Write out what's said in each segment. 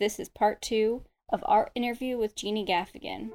This is part two of our interview with Jeannie Gaffigan.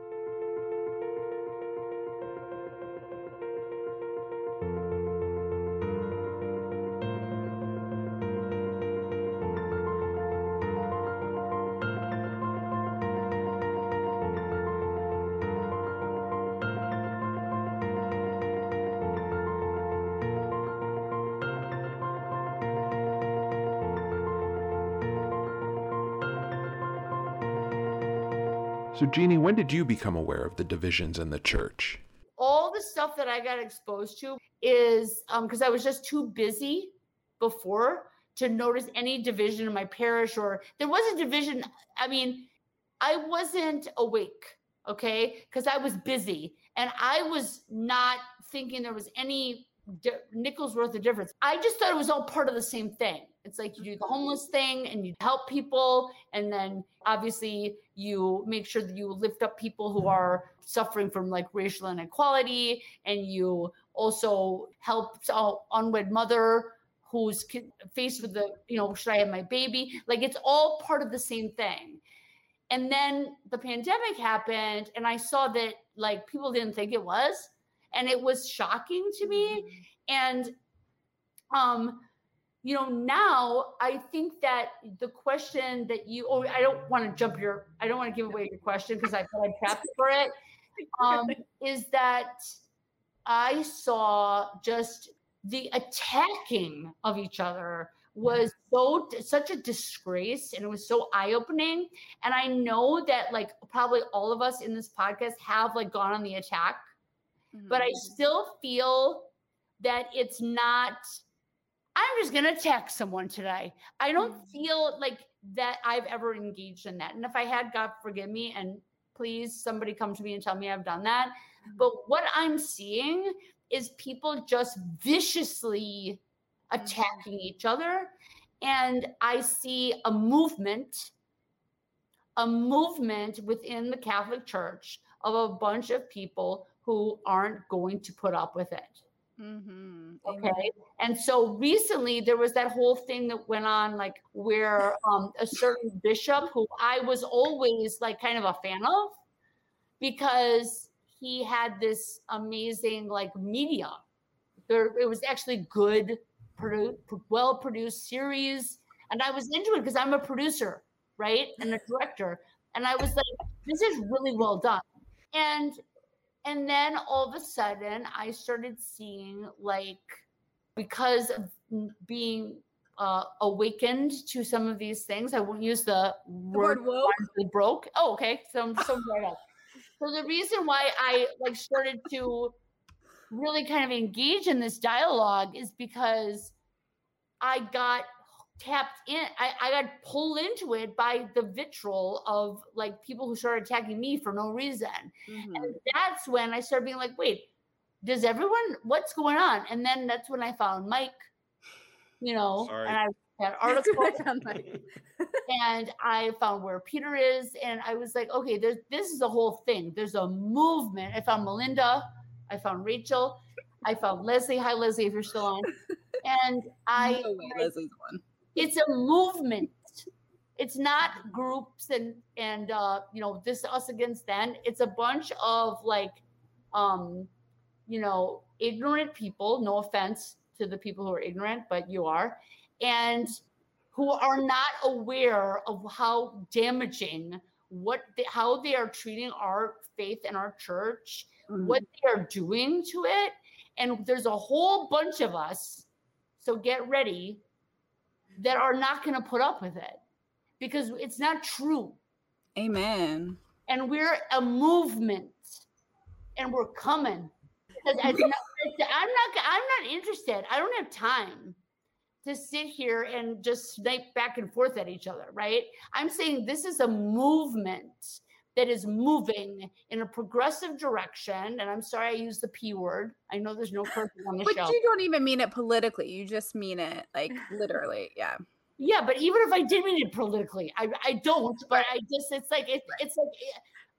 So, Jeannie, when did you become aware of the divisions in the church? all the stuff that I got exposed to is um, because I was just too busy before to notice any division in my parish or there was a division. I mean, I wasn't awake, okay, because I was busy and I was not thinking there was any di- nickels worth of difference. I just thought it was all part of the same thing. It's like you do the homeless thing and you help people, and then obviously you make sure that you lift up people who are suffering from like racial inequality, and you also help a unwed mother who's faced with the, you know, should I have my baby? Like it's all part of the same thing. And then the pandemic happened, and I saw that like people didn't think it was, and it was shocking to me. And um, you know, now I think that the question that you, oh, I don't want to jump your, I don't want to give away your question because I feel I prepped for it. Um, is that I saw just the attacking of each other was so such a disgrace and it was so eye-opening and i know that like probably all of us in this podcast have like gone on the attack but i still feel that it's not i'm just going to attack someone today. I don't Mhm. feel like that i've ever engaged in that and if i had god forgive me and please somebody come to me and tell me i've done that. But what i'm seeing is people just viciously attacking each other and i see a movement a movement within the catholic church of a bunch of people who aren't going to put up with it Mm-hmm. Okay. And so recently there was that whole thing that went on, like where um, a certain bishop who I was always like kind of a fan of because he had this amazing like media. There, it was actually good, produ- well produced series. And I was into it because I'm a producer, right? And a director. And I was like, this is really well done. And and then all of a sudden i started seeing like because of being uh, awakened to some of these things i won't use the word word woke? broke oh okay so so so the reason why i like started to really kind of engage in this dialogue is because i got tapped in I, I got pulled into it by the vitriol of like people who started attacking me for no reason Mhm. and that's when I started being like, wait, does everyone, what's going on? And then that's when I found Mike, you know, Sorry. and I had That's when I articles found Mike. and I found where Peter is. And I was like, okay, there's, this is a whole thing. There's a movement. I found Melinda. I found Rachel. I found Leslie. Hi, Leslie, if you're still on. And I, no way, Leslie's one. It's a movement. It's not groups and and uh you know this us against them. It's a bunch of like um you know ignorant people no offense to the people who are ignorant but you are and who are not aware of how damaging what they, how they are treating our faith and our church what they are doing to it and there's a whole bunch of us. So get ready that are not going to put up with it because it's not true Amen. and we're a movement and we're coming. not- i'm not i'm not interested i don't have time to sit here and just snipe back and forth at each other right i'm saying this is a movement that is moving in a progressive direction and i'm sorry i used the p word i know there's no cursing on the But show you don't even mean it politically. You just mean it like literally. Yeah. Yeah, but even if I did mean it politically, I I don't. But I just it's like it, it's like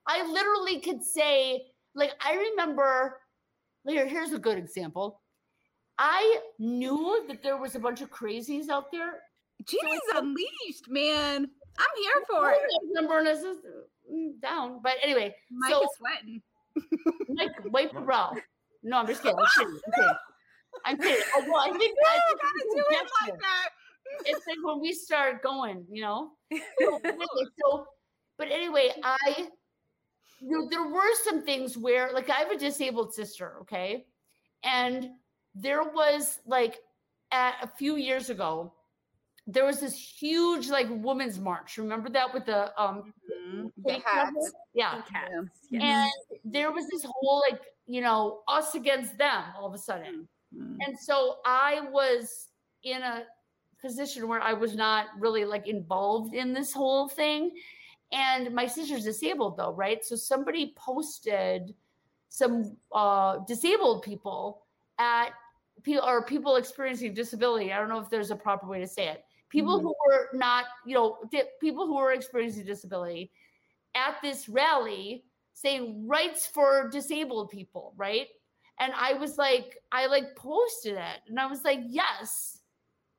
I literally could say like I remember. Here, here's a good example. I knew that there was a bunch of crazies out there. Jesus unleashed, man. I'm here for it. Number and assist- mm, down. But anyway, Mike so is sweating. Mike, wipe your brow. No, I'm just kidding. I'm kidding. I'm kidding. I'm kidding. Oh, well, I think You I think gotta do it like that. it's like when we start going, you know. So, so- but anyway, I there, there were some things where, like, I have a disabled sister, okay, and there was like at a few years ago, there was this huge like women's march. Remember that with the um Mhm. The hats. cover? yeah. Cats. Yeah. Yes. And there was this whole like, you know, us against them all of a sudden. Mhm. And so I was in a position where I was not really like involved in this whole thing. And my sister's disabled though, right? So somebody posted some uh, disabled people at people or people experiencing disability. I don't know if there's a proper way to say it. People Mhm. who were not, you know, di- people who were experiencing disability at this rally saying rights for disabled people, right? And I was like, I like posted it, and I was like, yes,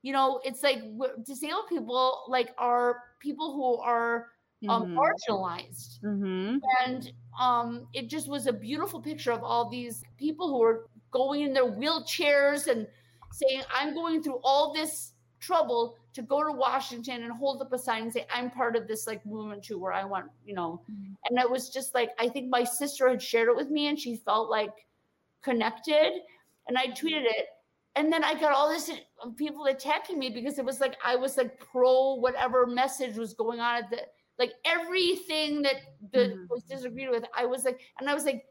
you know, it's like disabled people like are people who are um, Mhm. marginalized, Mhm. and um, it just was a beautiful picture of all these people who are going in their wheelchairs and saying, I'm going through all this trouble to go to Washington and hold up a sign and say, I'm part of this like movement too, where I want, you know. Mhm. And it was just like, I think my sister had shared it with me and she felt like connected. And I tweeted it. And then I got all this uh, people attacking me because it was like I was like pro whatever message was going on at the like everything that the Mhm. was disagreed with. I was like, and I was like,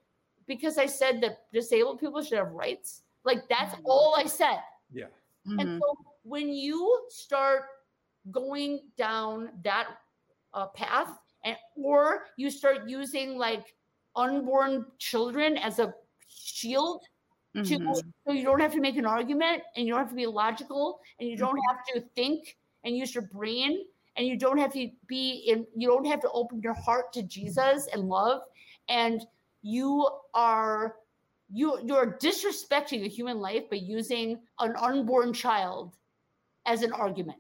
because I said that disabled people should have rights. Like that's Mhm. all I said. Yeah. And so when you start going down that uh, path, and or you start using like unborn children as a shield to Mhm. so you don't have to make an argument and you don't have to be logical and you don't have to think and use your brain and you don't have to be in you don't have to open your heart to Jesus and love and you are you you're disrespecting a human life by using an unborn child as an argument.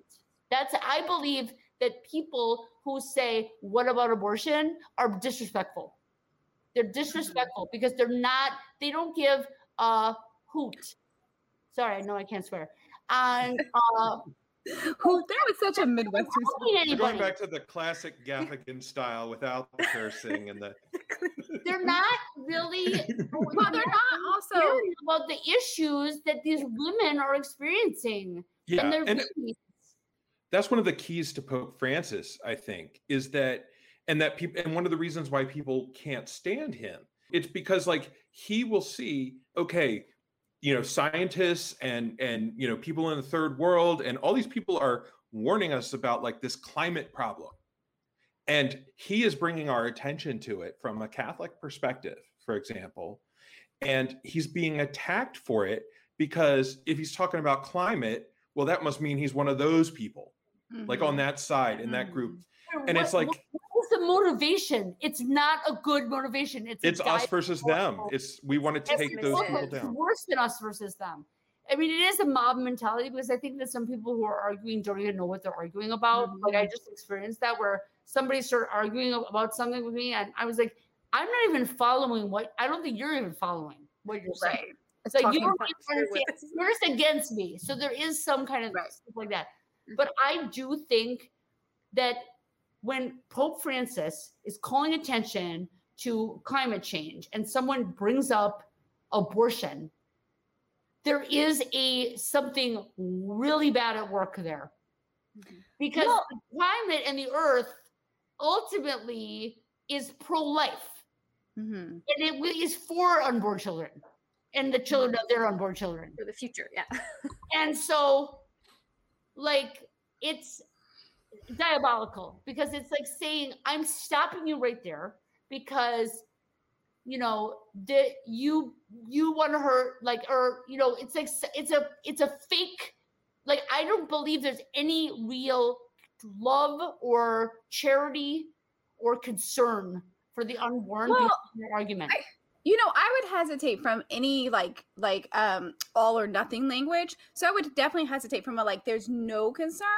That's I believe that people who say what about abortion are disrespectful. They're disrespectful because they're not they don't give a hoot. Sorry, I know I can't swear. And uh Who that was such a Midwestern fucking So going anybody. back to the classic Gaffigan style without the cursing and the They're not really Well, they're not also about the issues that these women are experiencing. Yeah, and that's one of the keys to Pope Francis, I think, is that and that people and one of the reasons why people can't stand him. It's because like he will see, okay, you know, scientists and and you know, people in the third world and all these people are warning us about like this climate problem. And he is bringing our attention to it from a Catholic perspective, for example. And he's being attacked for it because if he's talking about climate, well, that must mean he's one of those people like on Mhm. that side in that group and it's like what's the motivation? It's not a good motivation. It's it's us versus them it's we want to take it those is. people it's down worse than us versus them. I mean, it is a mob mentality because I think that some people who are arguing don't even know what they're arguing about. Like I just experienced that where somebody started arguing about something with me, and I was like, I'm not even following what I don't think you're even following what you're saying. Right. It's like you Talking don't about even true with- understand. You're against me. So there is some kind of Right. stuff like that. But I do think that when Pope Francis is calling attention to climate change and someone brings up abortion, there is a something really bad at work there. Mhm. Because No. the climate and the earth ultimately is pro-life Mhm. and it wi- for unborn children and the children of their unborn children. For the future, yeah. And so, like, it's diabolical because it's like saying, I'm stopping you right there because you know that you you want to hurt like or you know it's like it's a it's a fake like i don't believe there's any real love or charity or concern for the unborn Well, based on your argument You know, I would hesitate from any like like um all or nothing language. So I would definitely hesitate from a like there's no concern.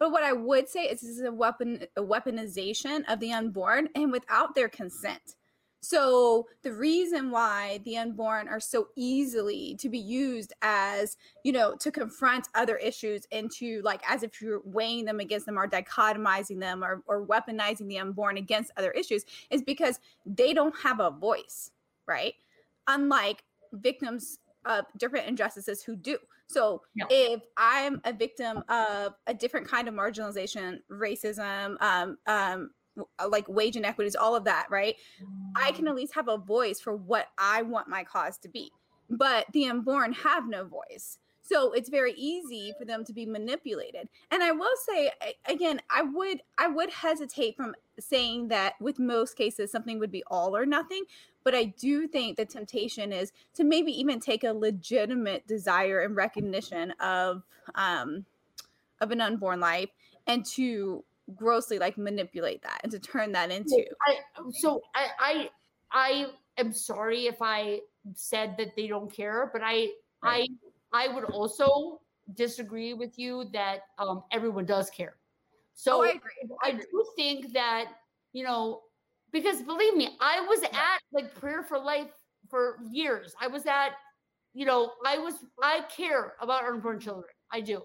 But what I would say is this is a weapon a weaponization of the unborn and without their consent. So the reason why the unborn are so easily to be used as, you know, to confront other issues and to like as if you're weighing them against them or dichotomizing them or, or weaponizing the unborn against other issues is because they don't have a voice right? Unlike victims of different injustices who do. So if I'm a victim of a different kind of marginalization, racism, um, um, like wage inequities, all of that, right? I can at least have a voice for what I want my cause to be. But the unborn have no voice. So it's very easy for them to be manipulated. And I will say again, I would I would hesitate from saying that with most cases something would be all or nothing, but I do think the temptation is to maybe even take a legitimate desire and recognition of um of an unborn life and to grossly like manipulate that and to turn that into I so I I I am sorry if I said that they don't care, but I I I would also disagree with you that um, everyone does care. So Oh, I agree. I do think that you know because believe me, I was at like Prayer for Life for years. I was at you know I was I care about unborn children. I do,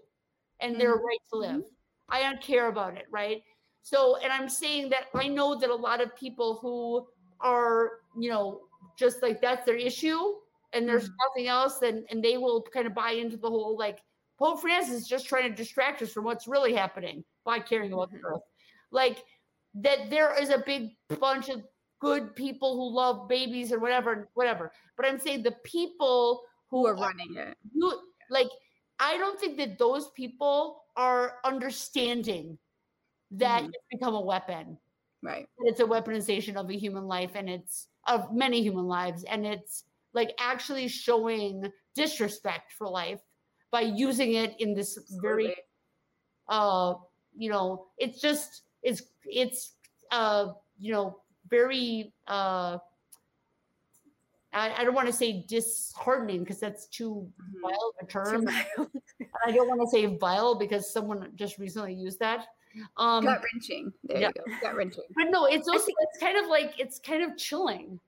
and their Mhm. right to live. I don't care about it, right? So, and I'm saying that I know that a lot of people who are, you know, just like that's their issue and there's Mhm. nothing else, and and they will kind of buy into the whole like Pope Francis is just trying to distract us from what's really happening by caring about the Mhm. earth. Like that there is a big bunch of good people who love babies or whatever, whatever. But I'm saying the people who are running it. you like i don't think that those people are understanding that Mhm. it's become a weapon Right. it's a weaponization of a human life and it's of many human lives and it's like actually showing disrespect for life by using it in this very uh you know it's just it's it's uh you know very uh I, I don't want to say disheartening because that's too vile a term. I don't want to say vile because someone just recently used that. Um, Gut wrenching. There yeah. you go. Gut wrenching. but no, it's also it's kind of like it's kind of chilling.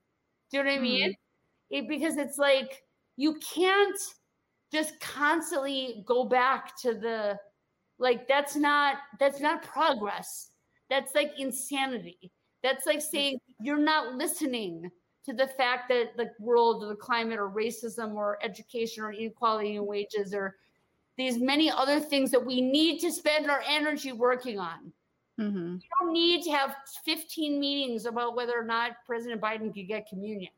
Do you know what I mean? Mm-hmm. It, because it's like you can't just constantly go back to the like that's not that's not progress. That's like insanity. That's like saying you're not listening to the fact that the world or the climate or racism or education or inequality in wages or these many other things that we need to spend our energy working on Mhm. you don't need to have 15 meetings about whether or not President Biden could get communion.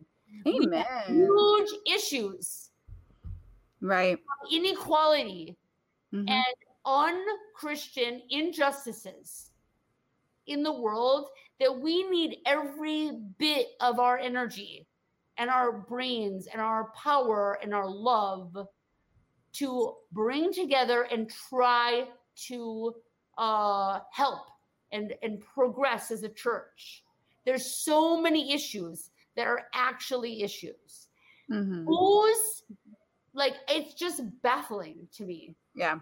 Amen. Huge issues, Right. inequality, Mhm. and unchristian injustices in the world that we need every bit of our energy and our brains and our power and our love to bring together and try to uh, help and, and progress as a church. There's so many issues that are actually issues. Mhm. Who's like it's just baffling to me. Yeah.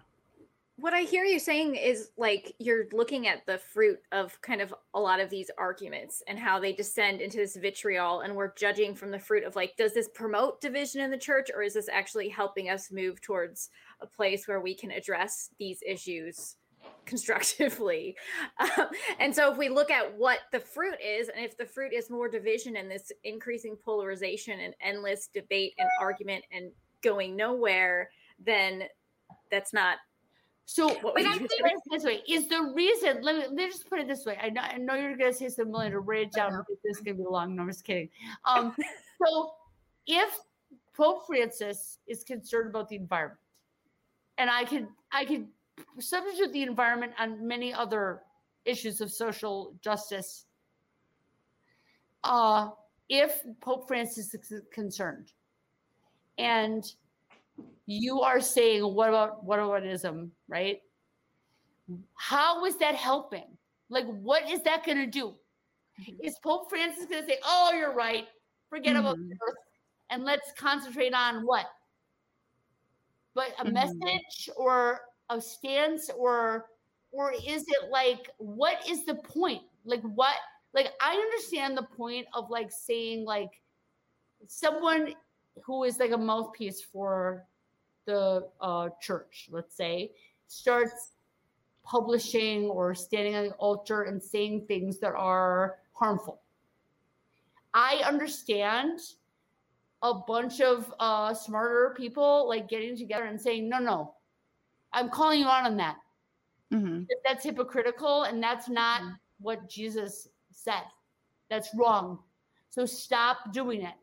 What I hear you saying is like you're looking at the fruit of kind of a lot of these arguments and how they descend into this vitriol, and we're judging from the fruit of like, does this promote division in the church, or is this actually helping us move towards a place where we can address these issues constructively? Um, and so, if we look at what the fruit is, and if the fruit is more division and this increasing polarization and endless debate and argument and going nowhere, then that's not So What but would I you think say? this way is the reason. Let me let me just put it this way. I know I know you're gonna say something Melinda, write it down this is gonna be long. No, I'm just kidding. Um, so if Pope Francis is concerned about the environment, and I could I could substitute the environment on many other issues of social justice. Uh, if Pope Francis is concerned, and you are saying what about what about ism, right? How is that helping? Like, what is that going to do? Is Pope Francis going to say, "Oh, you're right. forget about Mhm. the earth and let's concentrate on what? But a Mhm. message or a stance or or is it like what is the point? Like what like I understand the point of like saying like someone who is like a mouthpiece for the uh, church, let's say, starts publishing or standing on the altar and saying things that are harmful. I understand a bunch of uh, smarter people like getting together and saying, no, no, I'm calling you out on that. Mhm. That's hypocritical and that's not Mhm. what Jesus said. That's wrong. So stop doing it.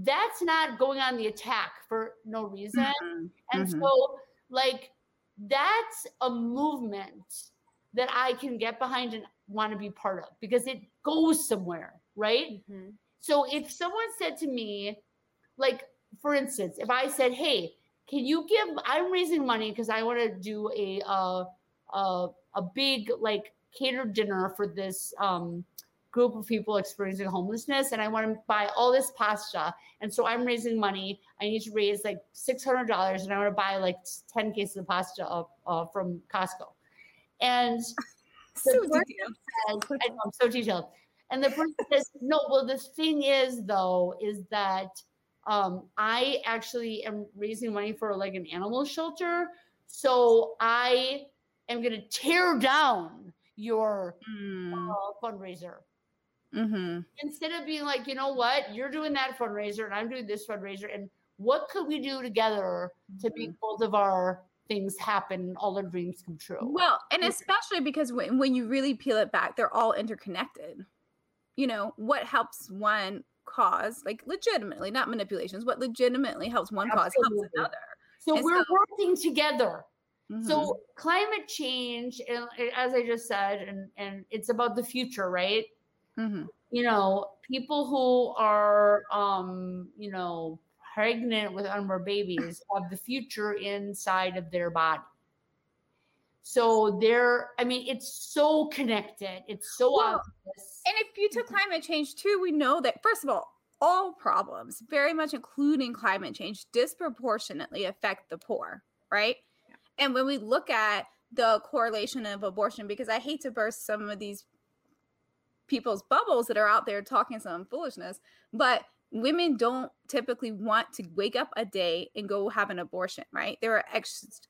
That's not going on the attack for no reason. Mhm. And Mhm. so, like, that's a movement that I can get behind and want to be part of because it goes somewhere, right? Mhm. So, if someone said to me, like, for instance, if I said, "Hey, can you give? I'm raising money because I want to do a uh, uh, a big like catered dinner for this um, group of people experiencing homelessness, and I want to buy all this pasta, and so I'm raising money. I need to raise like six hundred dollars, and I want to buy like ten cases of pasta uh, uh, from Costco, and So detailed. says, I know, I'm so detailed. And the person says, no, well, the thing is, though, is that um, I actually am raising money for like an animal shelter. So I am going to tear down your Mm, uh, fundraiser. Mhm. Instead of being like, you know what, you're doing that fundraiser and I'm doing this fundraiser. And what could we do together to make both of our things happen, and all our dreams come true? Well, and especially because when, when you really peel it back, they're all interconnected. You know, what helps one cause, like legitimately, not manipulations, what legitimately helps one cause helps Absolutely. another. so and we're so- working together. Mhm. So climate change, as I just said, and and it's about the future, right? Mhm. You know, people who are, um, you know, pregnant with unborn babies have the future inside of their body. So they're, I mean, it's so connected. It's so Well, obvious. And if you took climate change too, we know that first of all, all problems, very much including climate change, disproportionately affect the poor, right? And when we look at the correlation of abortion, because I hate to burst some of these people's bubbles that are out there talking some foolishness, but women don't typically want to wake up a day and go have an abortion, right? There are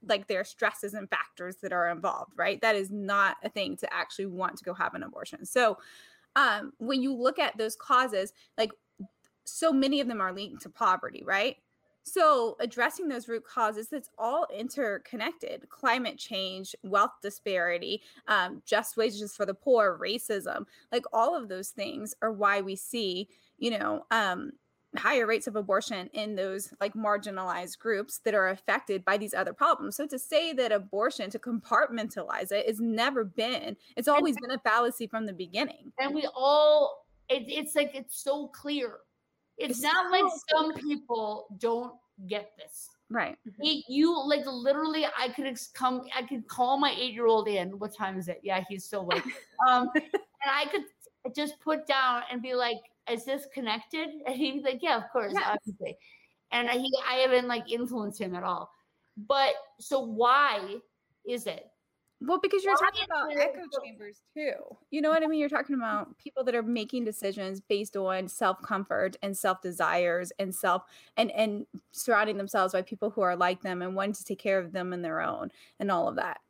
like there are stresses and factors that are involved, right? That is not a thing to actually want to go have an abortion. So, um, when you look at those causes, like so many of them are linked to poverty, right? So, addressing those root causes, it's all interconnected climate change, wealth disparity, um, just wages for the poor, racism like all of those things are why we see, you know, um, higher rates of abortion in those like marginalized groups that are affected by these other problems. So, to say that abortion, to compartmentalize it, has never been, it's always been a fallacy from the beginning. and we all, it, it's like, it's so clear. It's, It's not like so some people don't get this. Right. He, you like literally, I could ex- come, I could call my eight year old in. What time is it? Yeah, he's still awake. Um, and I could just put down and be like, "Is this connected?" And he'd be like, "Yeah, of course, Yes. obviously." And he, I haven't like influenced him at all. But so why is it? Well, because you're talking about echo chambers too. You know what I mean? You're talking mm-hmm. about people that are making decisions based on self comfort and self desires and self and and surrounding themselves by people who are like them and wanting to take care of them and their own and all of that.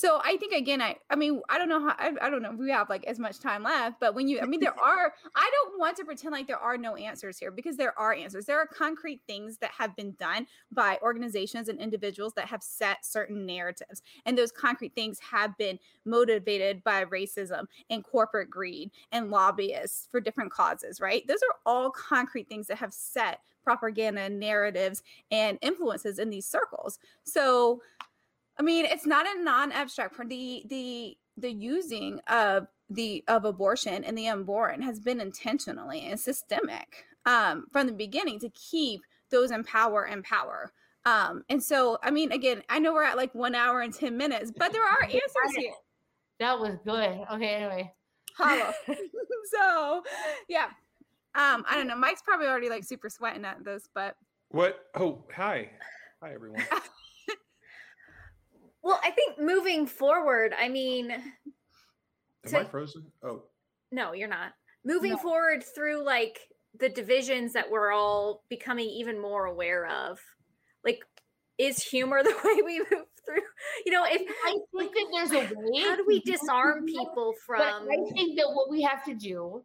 So I think again, I I mean I don't know how I, I don't know if we have like as much time left, but when you I mean there are I don't want to pretend like there are no answers here because there are answers. There are concrete things that have been done by organizations and individuals that have set certain narratives and those concrete things have been motivated by racism and corporate greed and lobbyists for different causes right those are all concrete things that have set propaganda narratives and influences in these circles so i mean it's not a non-abstract for the the the using of the of abortion and the unborn has been intentionally and systemic um, from the beginning to keep those in power in power um, and so, I mean, again, I know we're at like one hour and 10 minutes, but there are answers here. That was good. Okay, anyway. Holla. so, yeah. Um, I don't know. Mike's probably already like super sweating at this, but What? Oh, hi. Hi, everyone. Well, I think moving forward, I mean, Am So- I frozen? Oh, no, you're not. Moving No. forward through like the divisions that we're all becoming even more aware of. Like, is humor the way we move through? You know, if I think that there's a way. how do we disarm do that, people But from I think that what we have to do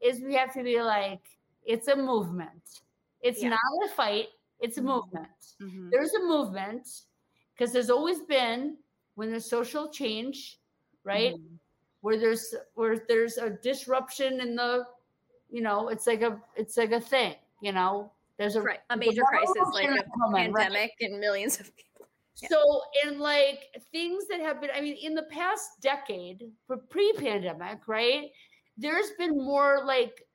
is we have to be like, it's a movement. It's Yeah. not a fight. It's a Mhm. movement. Mhm. There's a movement because there's always been when there's social change, right? Mhm. Where there's where there's a disruption in the, you know, it's like a it's like a thing, you know. There's a right, a major crisis like a coming, right? pandemic and millions of people? Yeah. So, in like things that have been, I mean, in the past decade, for pre-pandemic, right? There's been more like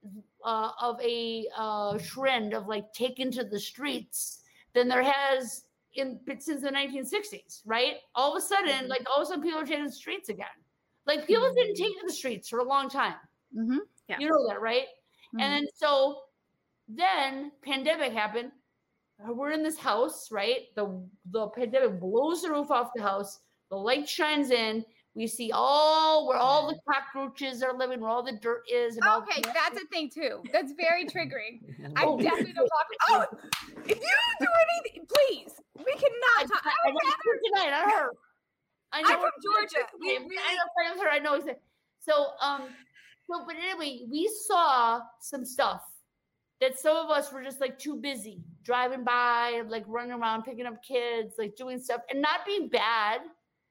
uh, of a uh, trend of like taken to the streets than there has in since the 1960s, right? All of a sudden, Mhm. like all of a sudden, people are taking the streets again. Like people didn't take to the streets for a long time. Mhm. Yeah. You know that, right? Mhm. And then so then pandemic happened. Uh, We're in this house, right? The the pandemic blows the roof off the house. The light shines in. We see all where all the cockroaches are living, where all the dirt is, and Okay, the- that's a thing too. That's very triggering. I Oh. definitely don't talk. Oh, if you do anything, please, we cannot talk. I, I I would know rather. tonight. I her. I I'm from Georgia. We I know friends with her. I know. exactly. So um, so but anyway, we saw some stuff that some of us were just like too busy driving by, like running around, picking up kids, like doing stuff, and not being bad,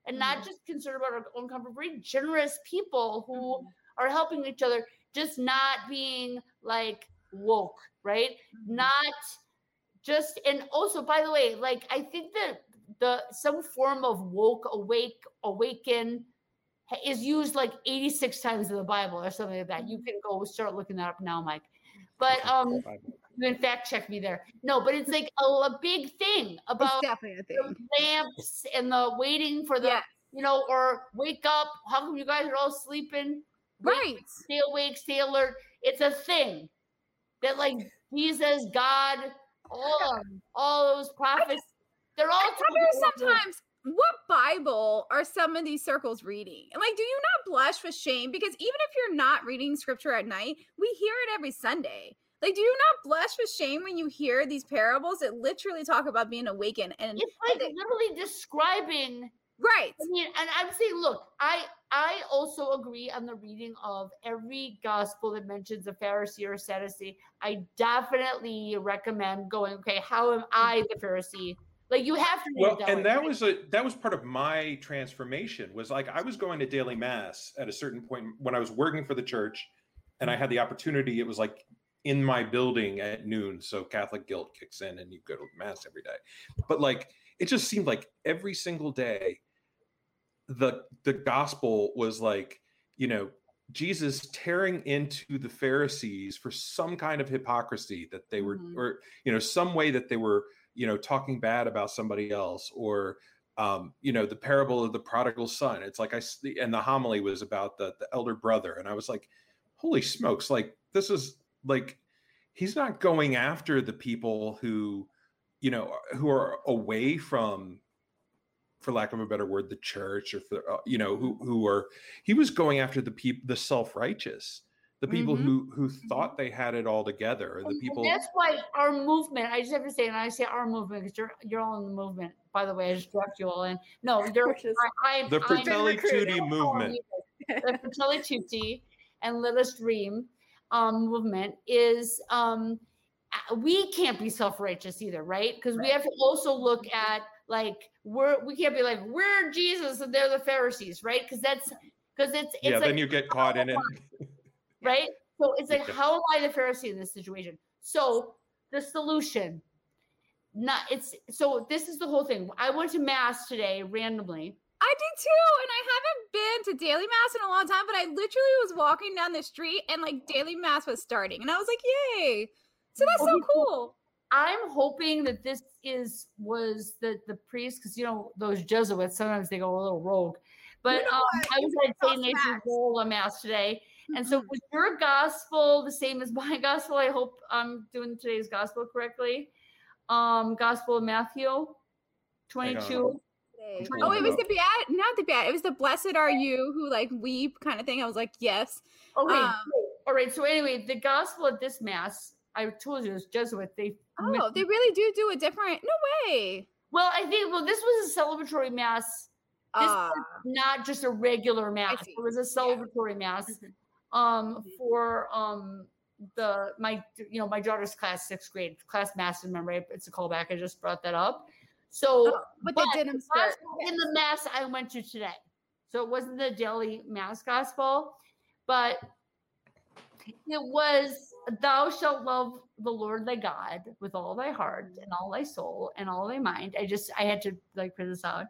and not Mhm. just concerned about our own comfort. Very generous people who Mhm. are helping each other, just not being like woke, right? Mm-hmm. not just and also by the way like i think that the some form of woke awake awaken is used like 86 times in the bible or something like that you can go start looking that up now mike but um you can fact check me there no but it's like a, a big thing It's about definitely a thing. lamps and the waiting for the Yeah. you know or wake up how come you guys are all sleeping Wake Right. stay awake, stay alert. It's a thing that like Jesus, God, all of all those prophets, they're all I wonder sometimes what Bible are some of these circles reading? And like, do you not blush with shame? Because even if you're not reading scripture at night, we hear it every Sunday. Like, do you not blush with shame when you hear these parables that literally talk about being awakened? And It's like they- literally describing. right, I mean, and I'm saying, look, I I also agree on the reading of every gospel that mentions a Pharisee or a Sadducee. I definitely recommend going. Okay, how am I the Pharisee? Like you have to. read well that and way, that right? was a that was part of my transformation was like i was going to daily mass at a certain point when i was working for the church and i had the opportunity it was like in my building at noon so catholic guilt kicks in and you go to mass every day but like it just seemed like every single day the the gospel was like you know jesus tearing into the pharisees for some kind of hypocrisy that they were Mhm. or you know some way that they were you know talking bad about somebody else or um you know the parable of the prodigal son it's like i and the homily was about the the elder brother and i was like holy smokes like this is like he's not going after the people who you know who are away from for lack of a better word the church or for uh, you know who who are he was going after the people the self-righteous the people Mhm. who who thought they had it all together or the And- and people that's why our movement. I just have to say, and I say our movement because you're you're all in the movement. By the way, I just dropped you all in. No, you're. Which is- I, I, the I'm- Fratelli. Tutti movement the Fratelli Tutti and Let Us Dream um, movement is um, we can't be self-righteous either, right? Because we have to also look at like we're we can't be like we're Jesus and they're the Pharisees, right? Because that's because it's it's yeah like then you get caught in it right? So it's like, Yeah. how am I the Pharisee in this situation? So the solution, not it's so this is the whole thing. I went to mass today randomly. I did too, and I haven't been to daily mass in a long time. But I literally was walking down the street, and like daily mass was starting, and I was like, "Yay!" So that's so Okay, cool. cool. I'm hoping that this is was the the priest because you know those Jesuits sometimes they go a little rogue. But know um. I was You at cross St. Ignatius paths. Loyola mass today, And so Mhm. was your gospel the same as my gospel? I hope I'm doing today's gospel correctly. Um, gospel of Matthew Hang on. 22. Today. Pull Oh, it it was the beat, not the beat. It was the blessed are you who like weep kind of thing. I was like, yes. Okay. Um, All right. So anyway, the gospel at this mass, I told you it was Jesuit. They Oh, they really do do a different. No way. well, I think well, this was a celebratory mass, This Ah, not just a regular mass. It was a celebratory mass. Mhm. Um, Mhm. for um the my you know my daughter's class sixth grade class mass. in memory. it's a callback. I just brought that up. So oh, but the denim That's skirt. in the mass I went to today. So it wasn't the daily mass gospel, but it was thou shalt love the Lord thy God with all thy heart and all thy soul and all thy mind. I just I had to like put this out.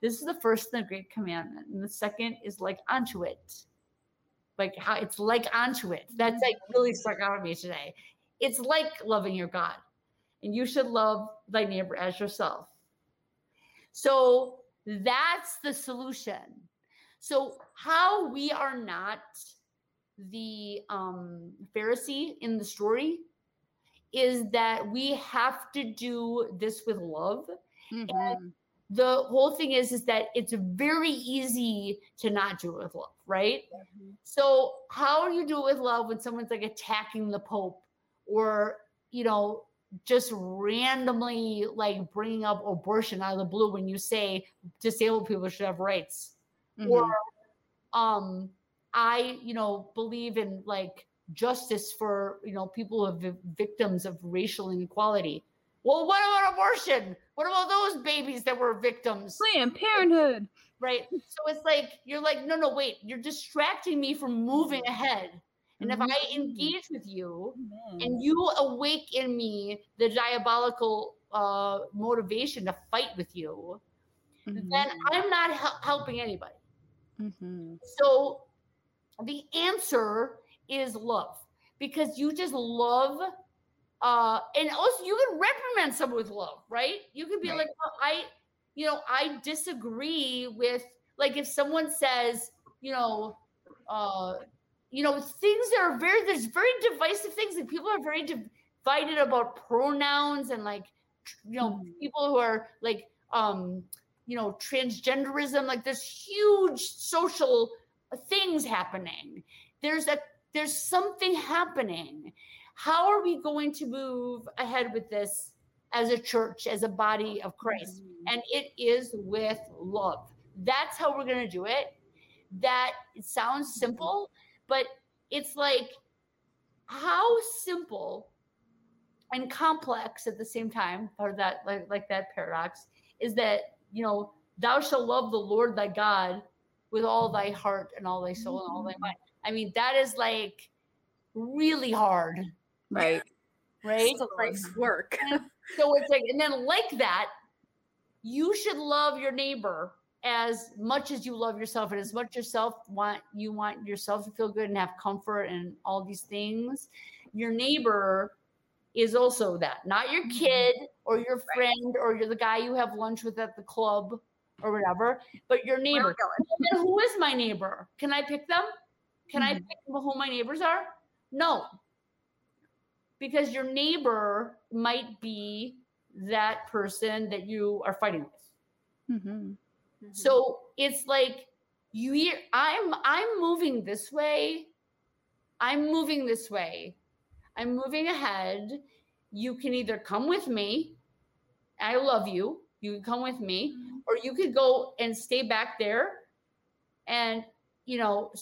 This is the first and the great commandment, and the second is like unto it. Like how it's like unto it. That's like really stuck out at me today. It's like loving your God, and you should love thy neighbor as yourself. So that's the solution. So how we are not the um, Pharisee in the story is that we have to do this with love. Mhm. The whole thing is is that it's very easy to not do it with love, right? So how do you do it with love when someone's like attacking the Pope or you know just randomly like bringing up abortion out of the blue when you say disabled people should have rights. Mhm. or um i you know believe in like justice for you know people who are vi- victims of racial inequality. Well what about abortion? What about those babies that were victims? Planned Parenthood. right? So it's like you're like no no wait you're distracting me from moving ahead and if i Mhm. engage with you Amen. and you awake in me the diabolical uh motivation to fight with you then Mhm. i'm not hel- helping anybody Mhm. so the answer is love because you just love uh and also you can reprimand someone with love right you could be Right. like well, i you know i disagree with like if someone says you know uh you know things that are very there's very divisive things and people are very divided about pronouns and like you know Mhm. people who are like um you know transgenderism like there's huge social things happening. There's a there's something happening. How are we going to move ahead with this as a church as a body of christ? Mhm. and it is with love. That's how we're going to do it. That it sounds simple but it's like how simple and complex at the same time or that like like that paradox is that you know thou shalt love the lord thy god with all thy heart and all thy soul and all thy mm. mind i mean that is like really hard Right. right Still Christ's work. so it's like, and then like that, you should love your neighbor as much as you love yourself, and as much yourself want you want yourself to feel good and have comfort and all these things. Your neighbor is also that, not your kid or your friend or you're the guy you have lunch with at the club or whatever, but your neighbor. Then who is my neighbor? Can I pick them? Can I Mhm. pick who my neighbors are? No. Because your neighbor might be that person that you are fighting with. Mhm. So it's like you hear I'm I'm moving this way. I'm moving this way. I'm moving ahead. You can either come with me. I love you. You can come with me or you could go and stay back there and you know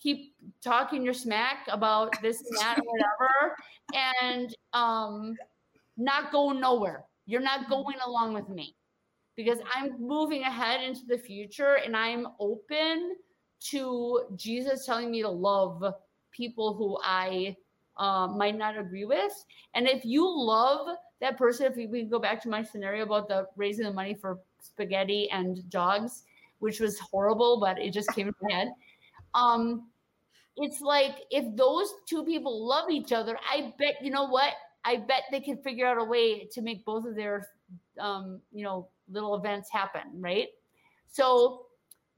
keep talking your smack about this and that and whatever and um not going nowhere you're not going along with me because i'm moving ahead into the future and i'm open to jesus telling me to love people who i uh, might not agree with. And if you love that person if we, we go back to my scenario about the raising the money for spaghetti and dogs which was horrible but it just came to my head. Um it's like if those two people love each other i bet you know what? I bet they can figure out a way to make both of their um you know little events happen right so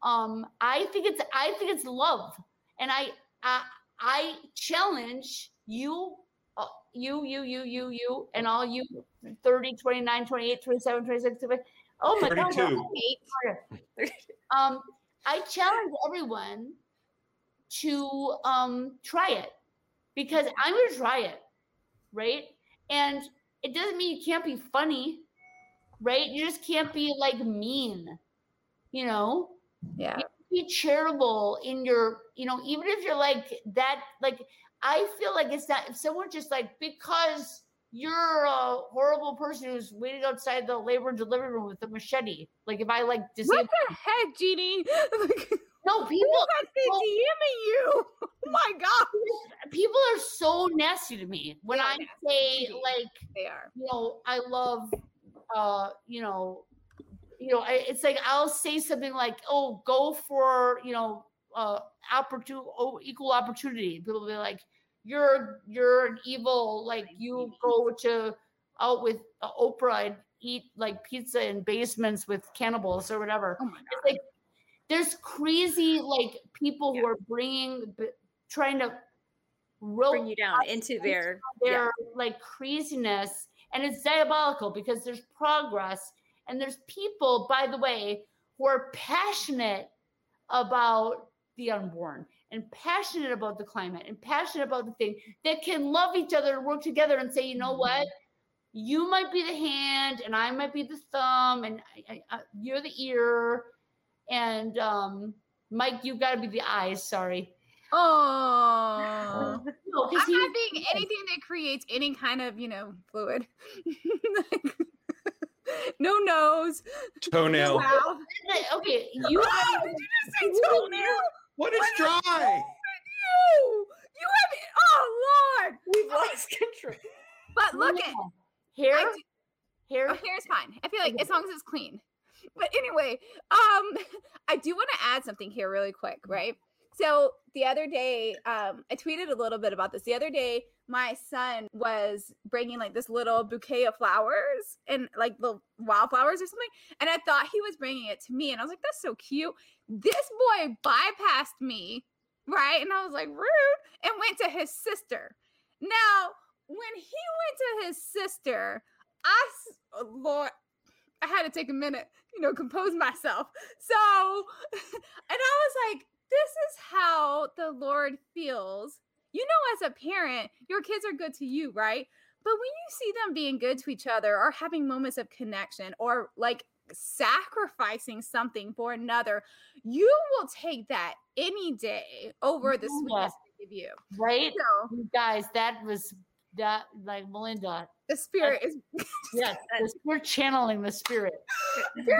um i think it's i think it's love and i i I challenge you, uh, you, you, you, you, you, and all you 30, 29, 28, 27, 26, 27. Oh my God. 32. Eight. Um, I challenge everyone to um, try it because I'm going to try it, right? And it doesn't mean you can't be funny, right? You just can't be like mean, you know? Yeah. be charitable in your, you know, even if you're like that, like I feel like it's not if someone just like because you're a horrible person who's waiting outside the labor and delivery room with a machete. Like if I like What disable the heck, Jeannie? No people been well- DMing you? Oh my god. people are so nasty to me when I say like They are. you know, I love, uh, you know, you know, I- it's like I'll say something like, "Oh, go for you know, uh, opportunity, oh, equal opportunity." People will be like, "You're you're an evil, like you go to out with uh, Oprah and eat like pizza in basements with cannibals or whatever." Oh It's like there's crazy like people who are bringing, trying to rope Bring you down into their yeah. their like craziness and it's diabolical because there's progress and there's people by the way who are passionate about the unborn and passionate about the climate and passionate about the thing that can love each other and work together and say you know what? You might be the hand and i might be the thumb and I, I, I- you're the ear and um mike you've got to be the eyes sorry Oh. no, 'cause I'm he- not being anything that creates any kind of, you know, fluid. Like, no nose. No Toenail. mouth. okay you Ah, did you just say toenail? What is dry? You. You have it. Oh Lord. we've lost control. But look at hair I do- hair Oh, hair's fine. I feel like as long as it's clean. But anyway, um, I do want to add something here really quick, right? So the other day, um, I tweeted a little bit about this. The other day, my son was bringing like this little bouquet of flowers and like the wildflowers or something, and I thought he was bringing it to me, and I was like, "That's so cute." This boy bypassed me, right? And I was like, "Rude," and went to his sister. Now, when he went to his sister, I, oh, Lord, I had to take a minute, you know, compose myself. So, and I was like, this is how the Lord feels. You know, as a parent, your kids are good to you, right? But when you see them being good to each other or having moments of connection or like sacrificing something for another, you will take that any day over the Yeah. sweetness they give you. right So You guys that was that like melinda the spirit is yes we're channeling the spirit Girl,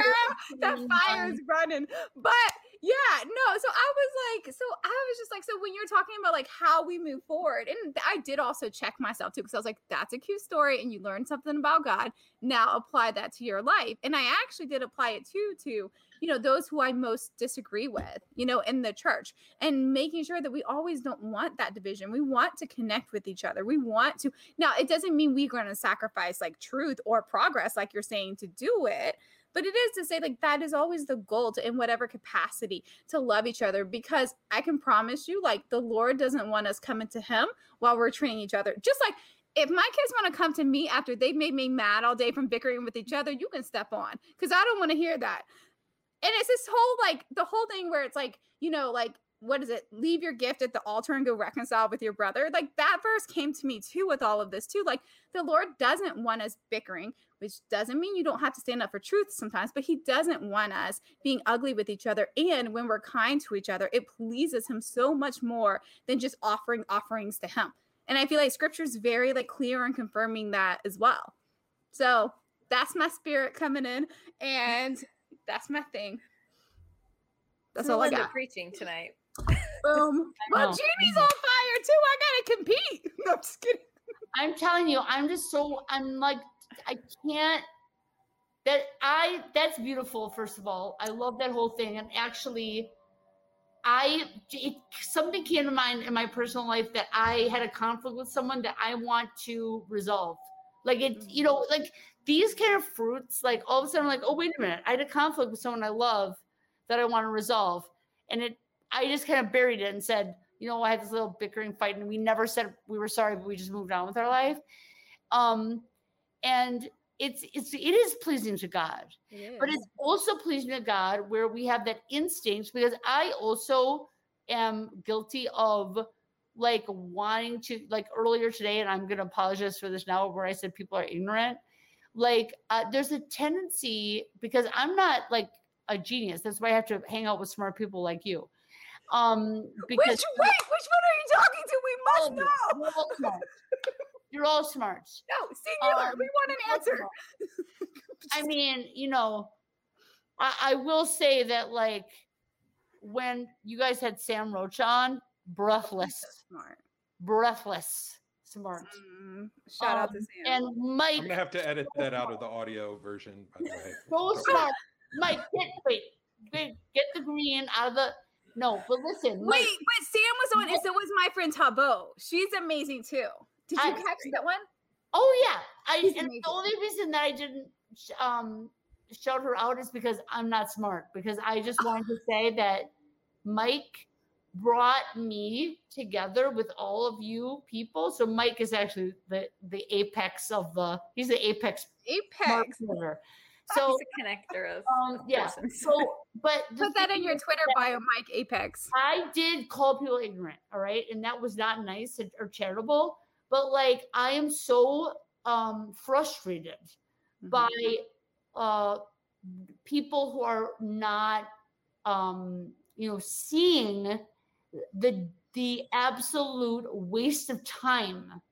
that Mm, fire is running. But yeah, no. So I was like, so I was just like, so when you're talking about like how we move forward, and I did also check myself too, because I was like, that's a cute story, and you learned something about God. Now apply that to your life, and I actually did apply it too to you know those who I most disagree with, you know, in the church, and making sure that we always don't want that division. We want to connect with each other. We want to. Now, it doesn't mean we're going to sacrifice like truth or progress, like you're saying, to do it but it is to say like that is always the goal to in whatever capacity to love each other because i can promise you like the lord doesn't want us coming to him while we're treating each other. Just like if my kids want to come to me after they've made me mad all day from bickering with each other you can step on because i don't want to hear that. And it's this whole like the whole thing where it's like you know like what is it leave your gift at the altar and go reconcile with your brother? Like that verse came to me too with all of this too like the lord doesn't want us bickering which doesn't mean you don't have to stand up for truth sometimes but he doesn't want us being ugly with each other and when we're kind to each other it pleases him so much more than just offering offerings to him. And i feel like scripture is very like clear and confirming that as well. So that's my spirit coming in and that's my thing. That's all i got. preaching tonight. Boom. Well. Jamie's on fire too. I gotta compete. No, I'm just kidding. i'm telling you i'm just so i'm like i can't that i that's beautiful first of all i love that whole thing and actually i it, something came to mind in my personal life that i had a conflict with someone that i want to resolve like it you know mm-hmm. like these kind of fruits like all of a sudden I'm like oh wait a minute i had a conflict with someone i love that i want to resolve and it i just kind of buried it and said you know, I had this little bickering fight, and we never said we were sorry, but we just moved on with our life. Um, and it's it's it is pleasing to God, but it's also pleasing to God where we have that instinct because I also am guilty of like wanting to like earlier today, and I'm gonna apologize for this now, where I said people are ignorant. Like uh, there's a tendency because I'm not like a genius. That's why I have to hang out with smart people like you. Um, because which wait, which one are you talking to? We must Oh, know. You're all smart. You're all smart. No, singular. Um, we want an answer. I mean, you know, I, I will say that like when you guys had Sam Rocha on, breathless, Smart. breathless, smart. Mm, shout out to Um, Sam. And Mike, I'm gonna have to edit that out of the audio version, by the way. so smart. Mike, get wait, wait, get the green out of the. No, but listen, Wait, but Sam was on, and so was my friend Tabo. She's amazing too. Did you I- catch that one? Oh yeah, I She's and amazing. the only reason that I didn't um shout her out is because I'm not smart. Because I just wanted to say that Mike brought me together with all of you people. So Mike is actually the the apex of the he's the apex Apex. player. He's So a connector of um yeah. persons. So but Put that in your Twitter that bio, Mike Apex. I did call people ignorant, all right, and that was not nice or charitable. But like, I am so um frustrated Mhm. by uh people who are not um you know seeing the the absolute waste of time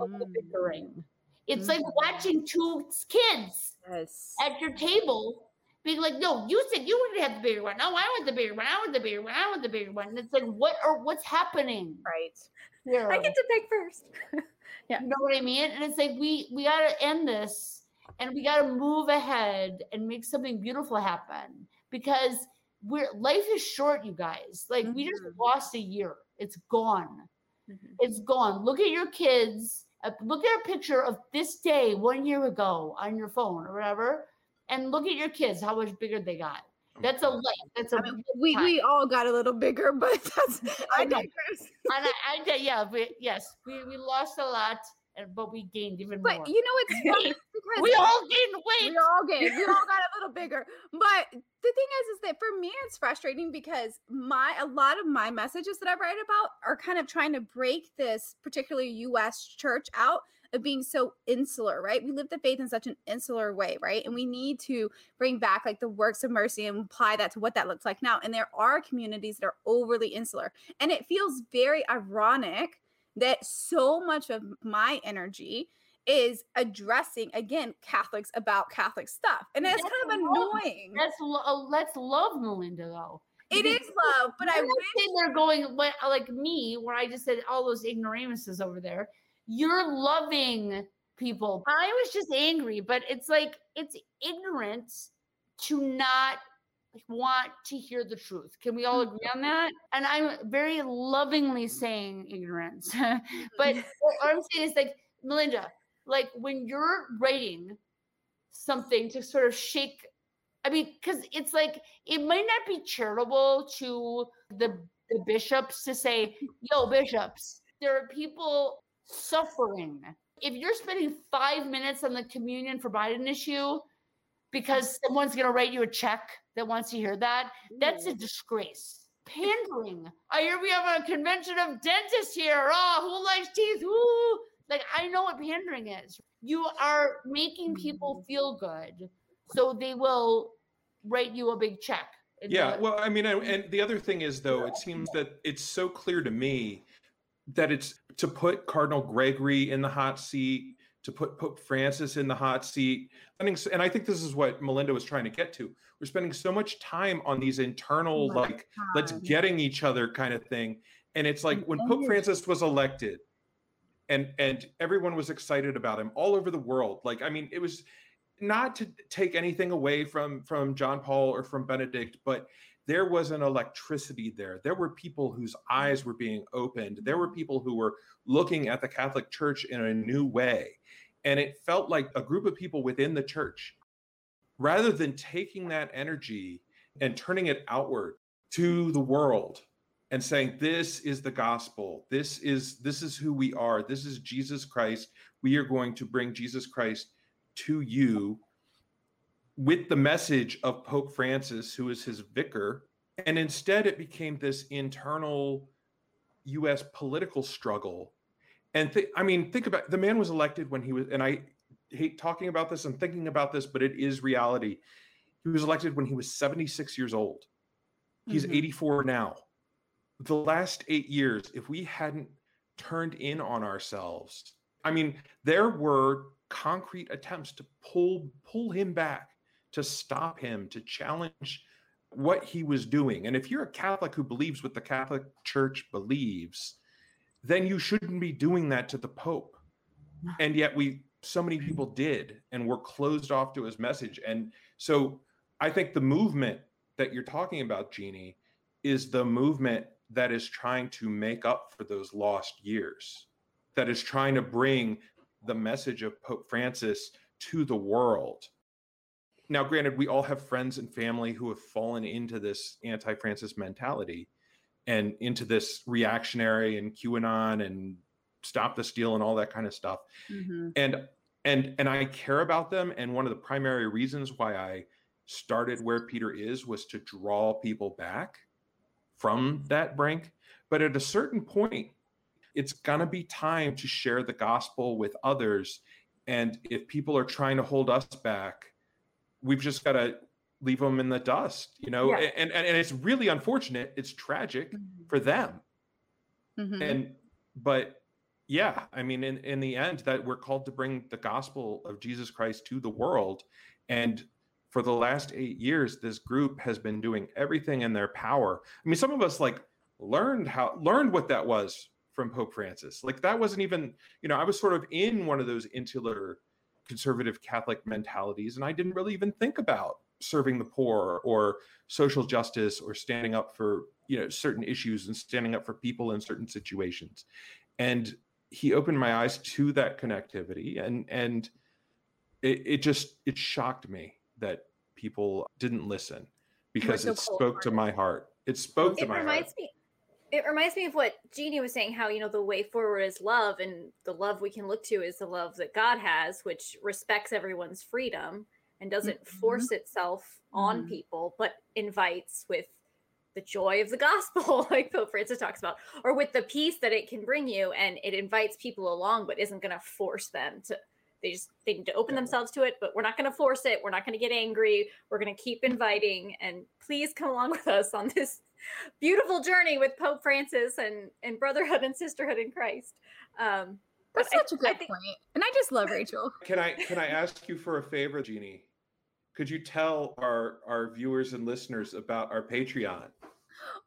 of the bickering. It's like Mhm. watching two kids Yes. at your table being like, no, you said you would have the bigger one. No, I want the bigger one. I want the bigger one. I want the bigger one. And it's like, what or what's happening Right. Yeah. I get to pick first. yeah. You know what I mean? And it's like we we gotta end this and we gotta move ahead and make something beautiful happen because we're life is short, you guys. Like we just Mhm. lost a year. It's gone. Mhm. It's gone. Look at your kids. Uh, Look at a picture of this day one year ago on your phone or whatever, and look at your kids. How much bigger they got. That's a life. That's a I mean, we, time. we all got a little bigger, but that's I I digress. and I, I yeah, we, yes, we, we lost a lot, and but we gained even But more. But you know what's funny? Because we all gained weight. we all get we all got a little bigger but the thing is is that for me it's frustrating because my a lot of my messages that i write about are kind of trying to break this particular us church out of being so insular right we live the faith in such an insular way right and we need to bring back like the works of mercy and apply that to what that looks like now and there are communities that are overly insular and it feels very ironic that so much of my energy is addressing again Catholics about Catholic stuff, and that's That's kind of love. annoying. Let's lo- uh, let's love Melinda though. It Because is love, but I wish saying they're going like me, where I just said all those ignoramuses over there. You're loving people. I was just angry, but it's like it's ignorant to not want to hear the truth. Can we all agree on mm-hmm. that? And I'm very lovingly saying ignorance. but what I'm saying is like, Melinda, like when you're writing something to sort of shake, I mean, because it's like it might not be charitable to the the bishops to say, yo, bishops, there are people suffering. If you're spending five minutes on the communion for Biden issue because someone's gonna write you a check that wants to hear that, that's a disgrace. Pandering. I hear we have a convention of dentists here. Oh, who likes teeth? Who? Like, I know what pandering is. You are making people mm. feel good, so they will write you a big check. Yeah, they'll- well, I mean, and- and the other thing is, though, it seems that it's so clear to me that it's to put Cardinal Gregory in the hot seat, to put Pope Francis in the hot seat. And I think this is what Melinda was trying to get to. We're spending so much time on these internal, my like, let's getting each other kind of thing. And it's like when Pope. Francis was elected, and and everyone was excited about him all over the world. Like, I mean, it was not to take anything away from from John Paul or from Benedict, but there was an electricity there. There were people whose eyes were being opened. There were people who were looking at the Catholic Church in a new way. And it felt like a group of people within the church, rather than taking that energy and turning it outward to the world, and saying this is the gospel. This is this is who we are. This is jesus christ. We are going to bring jesus christ to you with the message of pope francis who is his vicar. And instead it became this internal us political struggle and th- i mean think about the man was elected when he was and i hate talking about this and thinking about this but it is reality he was elected when he was 76 years old he's Mhm. 84 now the last eight years, if we hadn't turned in on ourselves, I mean, there were concrete attempts to pull pull him back, to stop him, to challenge what he was doing. And if you're a Catholic who believes what the Catholic Church believes, then you shouldn't be doing that to the Pope. And yet we so many people did and were closed off to his message. And so I think the movement that you're talking about, Jeannie, is the movement that is trying to make up for those lost years, that is trying to bring the message of Pope Francis to the world. Now, granted, we all have friends and family who have fallen into this anti Francis mentality and into this reactionary and QAnon and stop the steal and all that kind of stuff. Mhm. And and and I care about them. And one of the primary reasons why I started where Peter is was to draw people back from that brink. But at a certain point, it's going to be time to share the gospel with others. And if people are trying to hold us back, we've just got to leave them in the dust, you know? Yeah. And, and, and it's really unfortunate. It's tragic for them. Mhm. And, but yeah, I mean, in, in the end, that we're called to bring the gospel of Jesus Christ to the world. And for the last eight years, this group has been doing everything in their power. I mean, some of us like learned how learned what that was from Pope Francis. Like that wasn't even, you know, I was sort of in one of those insular conservative Catholic mentalities, and I didn't really even think about serving the poor or social justice or standing up for you know certain issues and standing up for people in certain situations. And he opened my eyes to that connectivity, and and it, it just it shocked me that people didn't listen because so it spoke to my heart. It spoke to it my heart. reminds me it reminds me of what Jeannie was saying how you know the way forward is love and the love we can look to is the love that God has which respects everyone's freedom and doesn't force itself on Mhm. people but invites with the joy of the gospel like Pope Francis talks about or with the peace that it can bring you and it invites people along but isn't going to force them to they just they need to open Yeah. themselves to it but we're not going to force it we're not going to get angry we're going to keep inviting and please come along with us on this beautiful journey with Pope Francis and and brotherhood and sisterhood in Christ. Um, That's such a I good think- And I just love Rachel. Can I can I ask you for a favor, Jeannie? Could you tell our our viewers and listeners about our Patreon?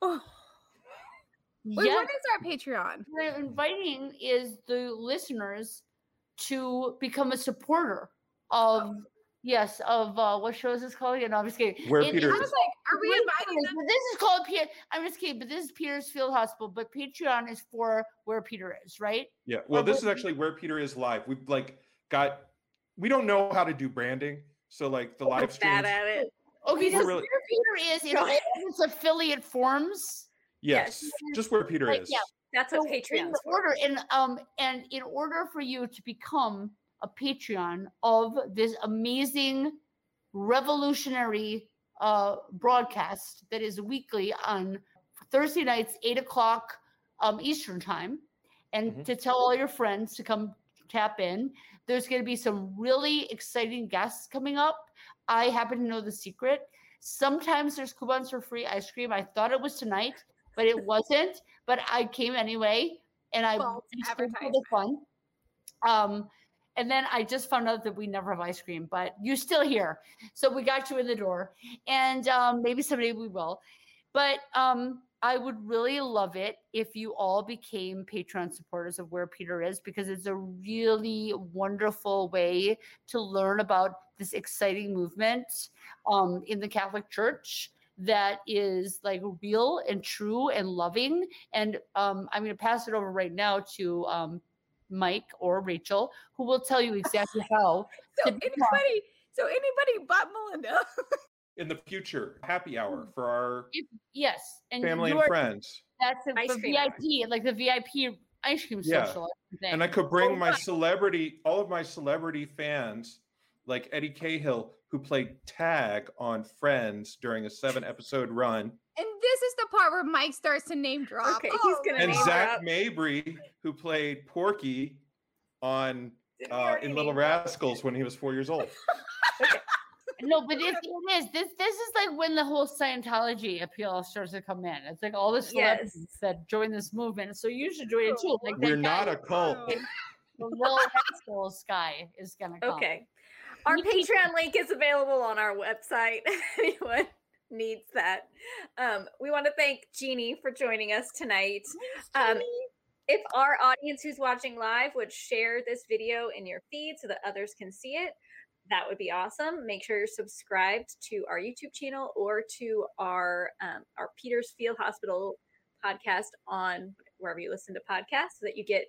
Oh, wait, Yes, what is our Patreon? what I'm inviting is the listeners to become a supporter of yes of uh what show is this called? Yeah, no, I'm just kidding. Where It- Peter I was like, are we Wait, inviting them? This is called Peter. I'm just kidding, but this is Peter's Field Hospital. But Patreon is for where Peter is, right? Yeah. Well, Or this is actually where Peter is live. We've like got we don't know how to do branding. So like the live we're streams. bad at it. Okay, We're so really- where Peter is in all its affiliate forms. Yes. Just where Peter Like, is. yeah. That's So what in order and um and in order for you to become a Patreon of this amazing revolutionary uh broadcast that is weekly on Thursday nights, eight o'clock um Eastern time, and Mhm. to tell all your friends to come tap in. There's going to be some really exciting guests coming up. I happen to know the secret. Sometimes there's coupons for free ice cream. I thought it was tonight, but it wasn't. But I came anyway, and I did for the fun. Um, and then I just found out that we never have ice cream, but you're still here, so we got you in the door, and um, maybe someday we will. But um, I would really love it if you all became Patreon supporters of Where Peter Is because it's a really wonderful way to learn about this exciting movement um, in the Catholic Church that is like real and true and loving. And um, I'm going to pass it over right now to um, Mike or Rachel, who will tell you exactly how. So anybody, so anybody but Melinda. In the future, happy hour for our Yes, and family you and friends. that's the, Ice the cream hour. VIP, like the VIP ice cream Yeah. social. Thing. and I could bring Oh, my my- celebrity, all of my celebrity fans, like Eddie Cahill, who played tag on Friends during a seven episode run, And this is the part where Mike starts to name drop. Okay, he's Oh, gonna and name Zach drop. Mabry, who played Porky on uh, in Little? Rascals when he was four years old. No, but it's, it is. This this is like when the whole Scientology appeal starts to come in. It's like all the celebrities Yes. that join this movement. So you should join it too. Like that We're guy, not a cult. The little rascals guy is gonna come. Okay. Our You keep- Patreon link is available on our website. if Anyone needs that. Um, we want to thank Jeannie for joining us tonight. Um, if our audience who's watching live would share this video in your feed so that others can see it, that would be awesome. Make sure you're subscribed to our YouTube channel or to our um, our Peters Field Hospital podcast on wherever you listen to podcasts, so that you get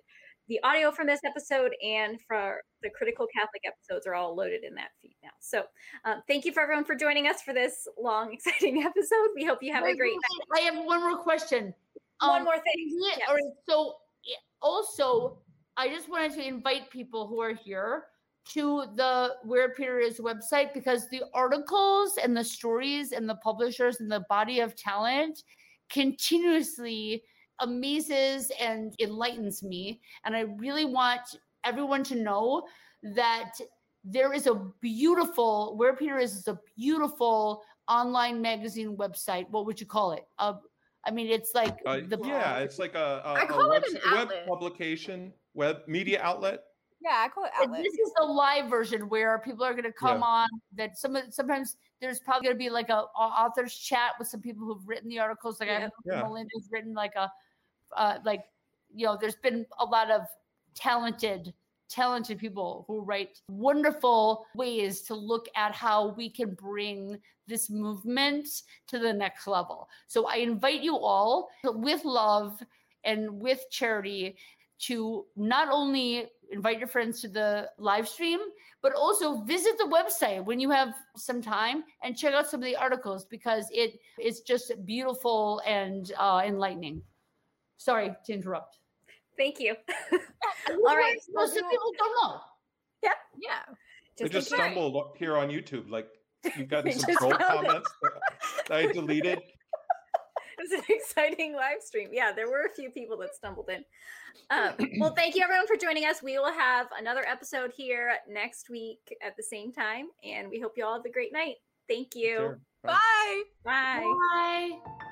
the audio from this episode and for the critical Catholic episodes are all loaded in that feed now. So, um, thank you for everyone for joining us for this long, exciting episode. We hope you have a great wait, wait, I have one more question. One Um, more thing. Yes. all right, so also, I just wanted to invite people who are here to the Where Peter Is website because the articles and the stories and the publishers and the body of talent continuously amazes and enlightens me. And I really want everyone to know that there is a beautiful Where Peter Is is a beautiful online magazine website. What would you call it? Uh, I mean, it's like Uh, the yeah, it's like a, a, I a call it an webs- web publication, web media outlet. Yeah, I call it outlet. this is the live version where people are going to come Yeah. on. That some of- sometimes there's probably going to be like a, a author's chat with some people who've written the articles. Like I know Yeah. Melinda's written like a uh, like you know. There's been a lot of talented talented people who write wonderful ways to look at how we can bring this movement to the next level. So I invite you all with love and with charity to not only invite your friends to the live stream, but also visit the website when you have some time and check out some of the articles because it is just beautiful and uh, enlightening. Sorry to interrupt. Thank you. All right, well, Most who- people don't know. yeah. They in just case- stumbled up here on YouTube. Like you've gotten They some just troll comments that, that I deleted. It was an exciting live stream. Yeah, there were a few people that stumbled in. Um, well, thank you everyone for joining us. We will have another episode here next week at the same time, and we hope you all have a great night. Thank you. Sure. Bye. Bye. Bye.